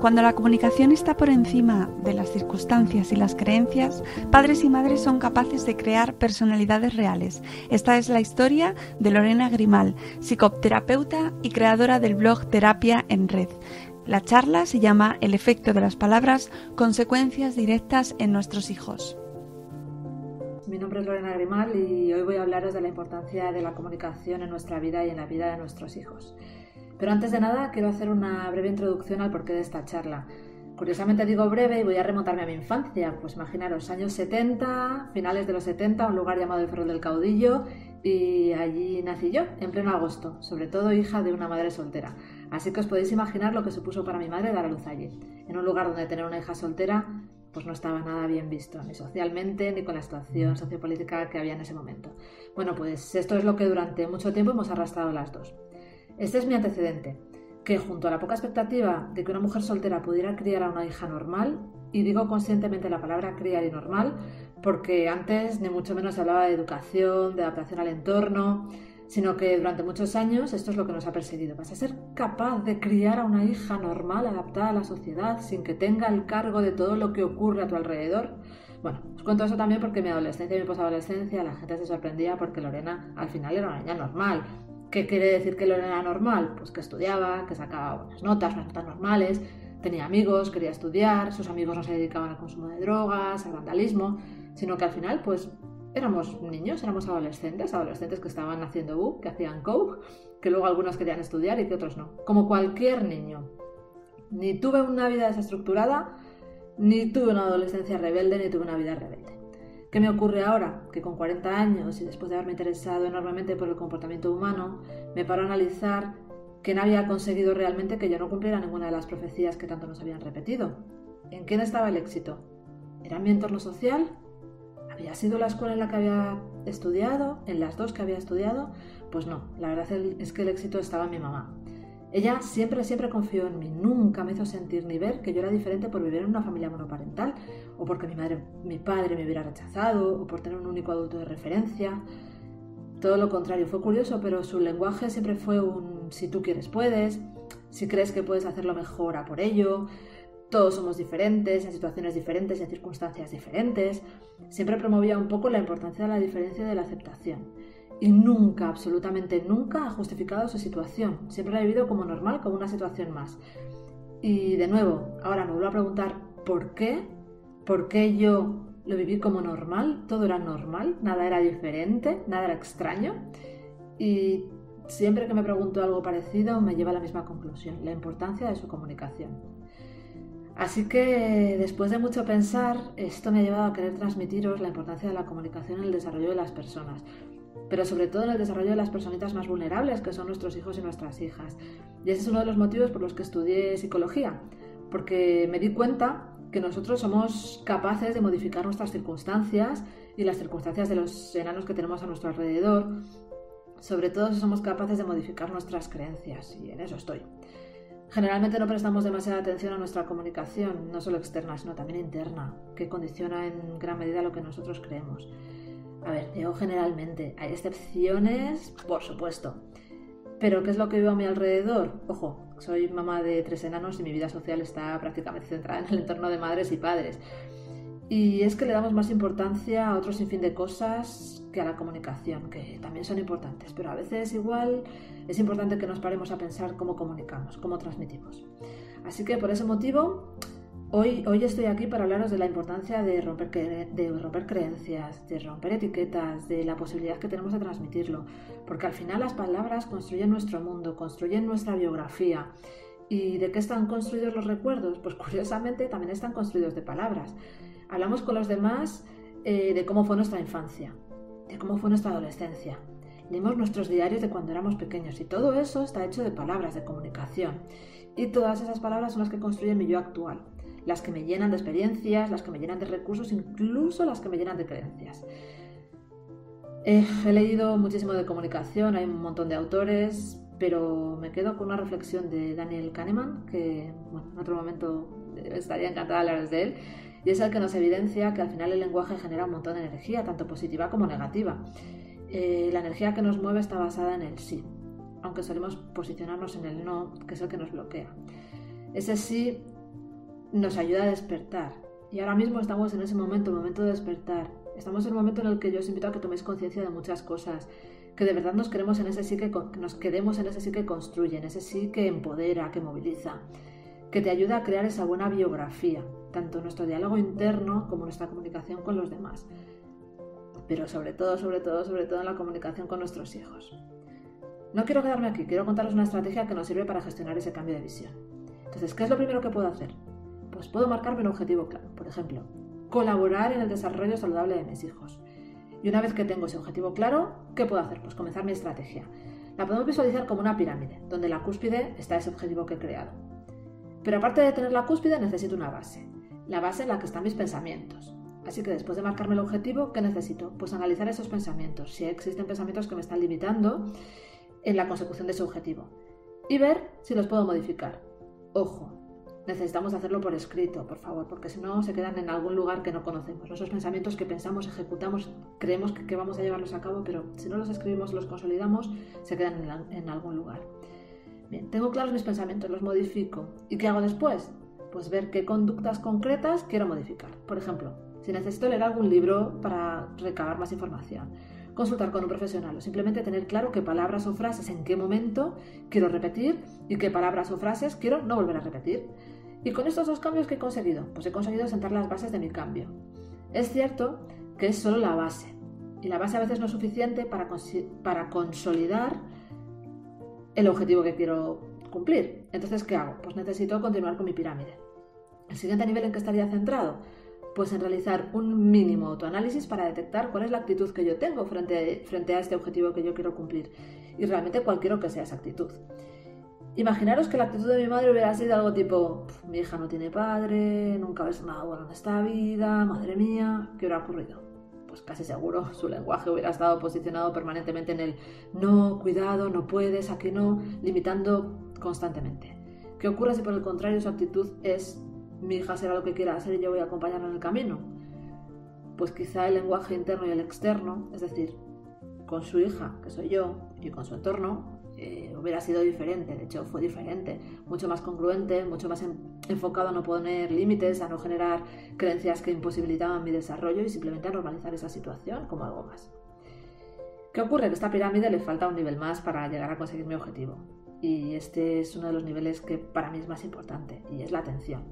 Cuando la comunicación está por encima de las circunstancias y las creencias, padres y madres son capaces de crear personalidades reales. Esta es la historia de Lorena Grimal, psicoterapeuta y creadora del blog Terapia en Red. La charla se llama El efecto de las palabras, consecuencias directas en nuestros hijos. Mi nombre es Lorena Grimal y hoy voy a hablaros de la importancia de la comunicación en nuestra vida y en la vida de nuestros hijos. Pero antes de nada quiero hacer una breve introducción al porqué de esta charla. Curiosamente digo breve y voy a remontarme a mi infancia, pues imaginaros, años 70, finales de los 70, un lugar llamado el Ferrol del Caudillo, y allí nací yo, en pleno agosto, sobre todo hija de una madre soltera. Así que os podéis imaginar lo que supuso para mi madre dar a luz allí, en un lugar donde tener una hija soltera pues no estaba nada bien visto, ni socialmente, ni con la situación sociopolítica que había en ese momento. Bueno, pues esto es lo que durante mucho tiempo hemos arrastrado las dos. Este es mi antecedente, que junto a la poca expectativa de que una mujer soltera pudiera criar a una hija normal, y digo conscientemente la palabra criar y normal, porque antes ni mucho menos se hablaba de educación, de adaptación al entorno, sino que durante muchos años esto es lo que nos ha perseguido. Vas a ser capaz de criar a una hija normal, adaptada a la sociedad, sin que tenga el cargo de todo lo que ocurre a tu alrededor. Bueno, os cuento eso también porque en mi adolescencia y mi posadolescencia la gente se sorprendía porque Lorena al final era una niña normal. ¿Qué quiere decir que Lorena era normal? Pues que estudiaba, que sacaba buenas notas, unas notas normales, tenía amigos, quería estudiar, sus amigos no se dedicaban al consumo de drogas, al vandalismo, sino que al final pues éramos niños, éramos adolescentes, adolescentes que estaban haciendo U, que hacían coke, que luego algunos querían estudiar y que otros no, como cualquier niño. Ni tuve una vida desestructurada, ni tuve una adolescencia rebelde, ni tuve una vida rebelde. ¿Qué me ocurre ahora? Que con 40 años y después de haberme interesado enormemente por el comportamiento humano, me paro a analizar que no había conseguido realmente que yo no cumpliera ninguna de las profecías que tanto nos habían repetido. ¿En quién estaba el éxito? ¿Era mi entorno social? ¿Había sido la escuela en la que había estudiado? ¿En las dos que había estudiado? Pues no, la verdad es que el éxito estaba en mi mamá. Ella siempre, siempre confió en mí, nunca me hizo sentir ni ver que yo era diferente por vivir en una familia monoparental, o porque mi, madre, mi padre me hubiera rechazado, o por tener un único adulto de referencia. Todo lo contrario, fue curioso, pero su lenguaje siempre fue un si tú quieres puedes, si crees que puedes hacerlo mejor a por ello, todos somos diferentes, en situaciones diferentes, en circunstancias diferentes. Siempre promovía un poco la importancia de la diferencia y de la aceptación y nunca, absolutamente nunca ha justificado su situación. Siempre la ha vivido como normal, como una situación más. Y de nuevo, ahora me vuelvo a preguntar, ¿por qué? ¿Por qué yo lo viví como normal? Todo era normal, nada era diferente, nada era extraño. Y siempre que me pregunto algo parecido me lleva a la misma conclusión, la importancia de su comunicación. Así que después de mucho pensar, esto me ha llevado a querer transmitiros la importancia de la comunicación en el desarrollo de las personas pero sobre todo en el desarrollo de las personitas más vulnerables, que son nuestros hijos y nuestras hijas. Y ese es uno de los motivos por los que estudié psicología, porque me di cuenta que nosotros somos capaces de modificar nuestras circunstancias y las circunstancias de los enanos que tenemos a nuestro alrededor, sobre todo si somos capaces de modificar nuestras creencias, y en eso estoy. Generalmente no prestamos demasiada atención a nuestra comunicación, no solo externa, sino también interna, que condiciona en gran medida lo que nosotros creemos. A ver, digo generalmente, hay excepciones, por supuesto. Pero ¿qué es lo que veo a mi alrededor? Ojo, soy mamá de tres enanos y mi vida social está prácticamente centrada en el entorno de madres y padres. Y es que le damos más importancia a otro sinfín de cosas que a la comunicación, que también son importantes, pero a veces igual es importante que nos paremos a pensar cómo comunicamos, cómo transmitimos. Así que por ese motivo, hoy, hoy estoy aquí para hablaros de la importancia de romper, de romper creencias, de romper etiquetas, de la posibilidad que tenemos de transmitirlo, porque al final las palabras construyen nuestro mundo, construyen nuestra biografía. ¿Y de qué están construidos los recuerdos? Pues curiosamente también están construidos de palabras. Hablamos con los demás eh, de cómo fue nuestra infancia, de cómo fue nuestra adolescencia. Leemos nuestros diarios de cuando éramos pequeños y todo eso está hecho de palabras, de comunicación. Y todas esas palabras son las que construyen mi yo actual, las que me llenan de experiencias, las que me llenan de recursos, incluso las que me llenan de creencias. Eh, he leído muchísimo de comunicación, hay un montón de autores, pero me quedo con una reflexión de Daniel Kahneman, que en otro momento estaría encantada de de él, y es el que nos evidencia que al final el lenguaje genera un montón de energía, tanto positiva como negativa. Eh, la energía que nos mueve está basada en el sí, aunque solemos posicionarnos en el no, que es el que nos bloquea. Ese sí nos ayuda a despertar. Y ahora mismo estamos en ese momento, momento de despertar. Estamos en el momento en el que yo os invito a que toméis conciencia de muchas cosas, que de verdad nos queremos en ese sí que nos quedemos en ese sí que construye, en ese sí que empodera, que moviliza, que te ayuda a crear esa buena biografía, tanto nuestro diálogo interno como nuestra comunicación con los demás. Pero sobre todo, sobre todo, sobre todo en la comunicación con nuestros hijos. No quiero quedarme aquí, quiero contaros una estrategia que nos sirve para gestionar ese cambio de visión. Entonces, ¿qué es lo primero que puedo hacer? Pues puedo marcarme un objetivo claro. Por ejemplo, colaborar en el desarrollo saludable de mis hijos. Y una vez que tengo ese objetivo claro, ¿qué puedo hacer? Pues comenzar mi estrategia. La podemos visualizar como una pirámide, donde la cúspide está ese objetivo que he creado. Pero aparte de tener la cúspide, necesito una base la base en la que están mis pensamientos. Así que después de marcarme el objetivo, ¿qué necesito? Pues analizar esos pensamientos, si existen pensamientos que me están limitando en la consecución de ese objetivo. Y ver si los puedo modificar. Ojo, necesitamos hacerlo por escrito, por favor, porque si no se quedan en algún lugar que no conocemos. Esos pensamientos que pensamos, ejecutamos, creemos que, vamos a llevarlos a cabo, pero si no los escribimos, los consolidamos, se quedan en, en algún lugar. Bien, tengo claros mis pensamientos, los modifico. ¿Y qué hago después? Pues ver qué conductas concretas quiero modificar. Por ejemplo, si necesito leer algún libro para recabar más información, consultar con un profesional o simplemente tener claro qué palabras o frases en qué momento quiero repetir y qué palabras o frases quiero no volver a repetir. ¿Y con estos dos cambios qué he conseguido? Pues he conseguido sentar las bases de mi cambio. Es cierto que es solo la base y la base a veces no es suficiente para, para consolidar el objetivo que quiero cumplir. Entonces, ¿qué hago? Pues necesito continuar con mi pirámide. ¿El siguiente nivel en que estaría centrado? Pues en realizar un mínimo autoanálisis para detectar cuál es la actitud que yo tengo frente, a este objetivo que yo quiero cumplir y realmente cuál quiero que sea esa actitud. Imaginaros que la actitud de mi madre hubiera sido algo tipo, mi hija no tiene padre, nunca ves nada bueno en esta vida, madre mía, ¿qué hubiera ocurrido? Pues casi seguro su lenguaje hubiera estado posicionado permanentemente en el no, cuidado, no puedes, aquí no, limitando constantemente. ¿Qué ocurre si por el contrario su actitud es mi hija será lo que quiera hacer y yo voy a acompañarla en el camino? Pues quizá el lenguaje interno y el externo, es decir, con su hija, que soy yo, y con su entorno, hubiera sido diferente. De hecho, fue diferente, mucho más congruente, mucho más enfocado a no poner límites, a no generar creencias que imposibilitaban mi desarrollo y simplemente a normalizar esa situación como algo más. ¿Qué ocurre? Que esta pirámide le falta un nivel más para llegar a conseguir mi objetivo. Y este es uno de los niveles que para mí es más importante, y es la atención.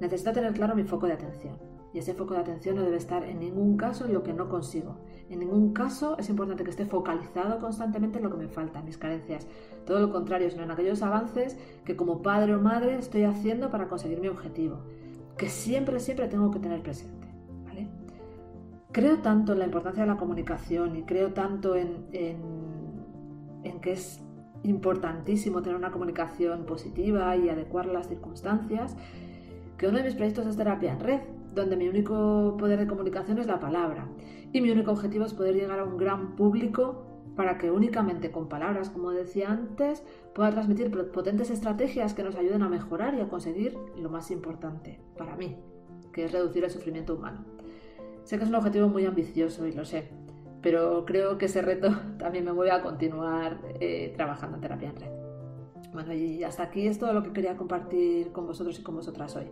Necesito tener claro mi foco de atención. Y ese foco de atención no debe estar en ningún caso en lo que no consigo. En ningún caso es importante que esté focalizado constantemente en lo que me falta, en mis carencias. Todo lo contrario, sino en aquellos avances que como padre o madre estoy haciendo para conseguir mi objetivo. Que siempre, siempre tengo que tener presente. ¿vale? Creo tanto en la importancia de la comunicación y creo tanto en, en, en que es importantísimo tener una comunicación positiva y adecuar las circunstancias, que uno de mis proyectos es terapia en red, donde mi único poder de comunicación es la palabra y mi único objetivo es poder llegar a un gran público para que únicamente con palabras, como decía antes, pueda transmitir potentes estrategias que nos ayuden a mejorar y a conseguir lo más importante para mí, que es reducir el sufrimiento humano. Sé que es un objetivo muy ambicioso y lo sé, pero creo que ese reto también me mueve a continuar eh, trabajando en terapia en red. Bueno, y hasta aquí es todo lo que quería compartir con vosotros y con vosotras hoy.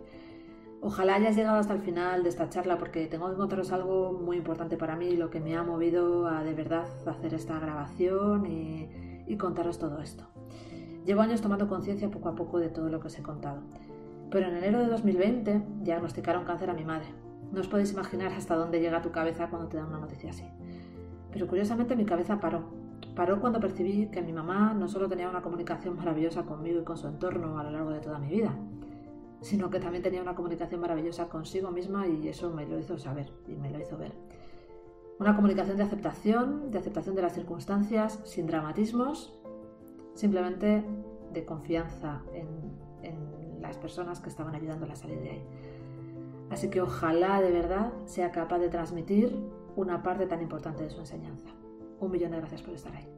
Ojalá hayas llegado hasta el final de esta charla porque tengo que contaros algo muy importante para mí, lo que me ha movido a de verdad hacer esta grabación y, y contaros todo esto. Llevo años tomando conciencia poco a poco de todo lo que os he contado. Pero en enero de 2020 diagnosticaron cáncer a mi madre. No os podéis imaginar hasta dónde llega tu cabeza cuando te dan una noticia así. Pero curiosamente mi cabeza paró. Paró cuando percibí que mi mamá no solo tenía una comunicación maravillosa conmigo y con su entorno a lo largo de toda mi vida, sino que también tenía una comunicación maravillosa consigo misma y eso me lo hizo saber y me lo hizo ver. Una comunicación de aceptación, de aceptación de las circunstancias, sin dramatismos, simplemente de confianza en, las personas que estaban ayudándola a salir de ahí. Así que ojalá de verdad sea capaz de transmitir una parte tan importante de su enseñanza. Un millón de gracias por estar ahí.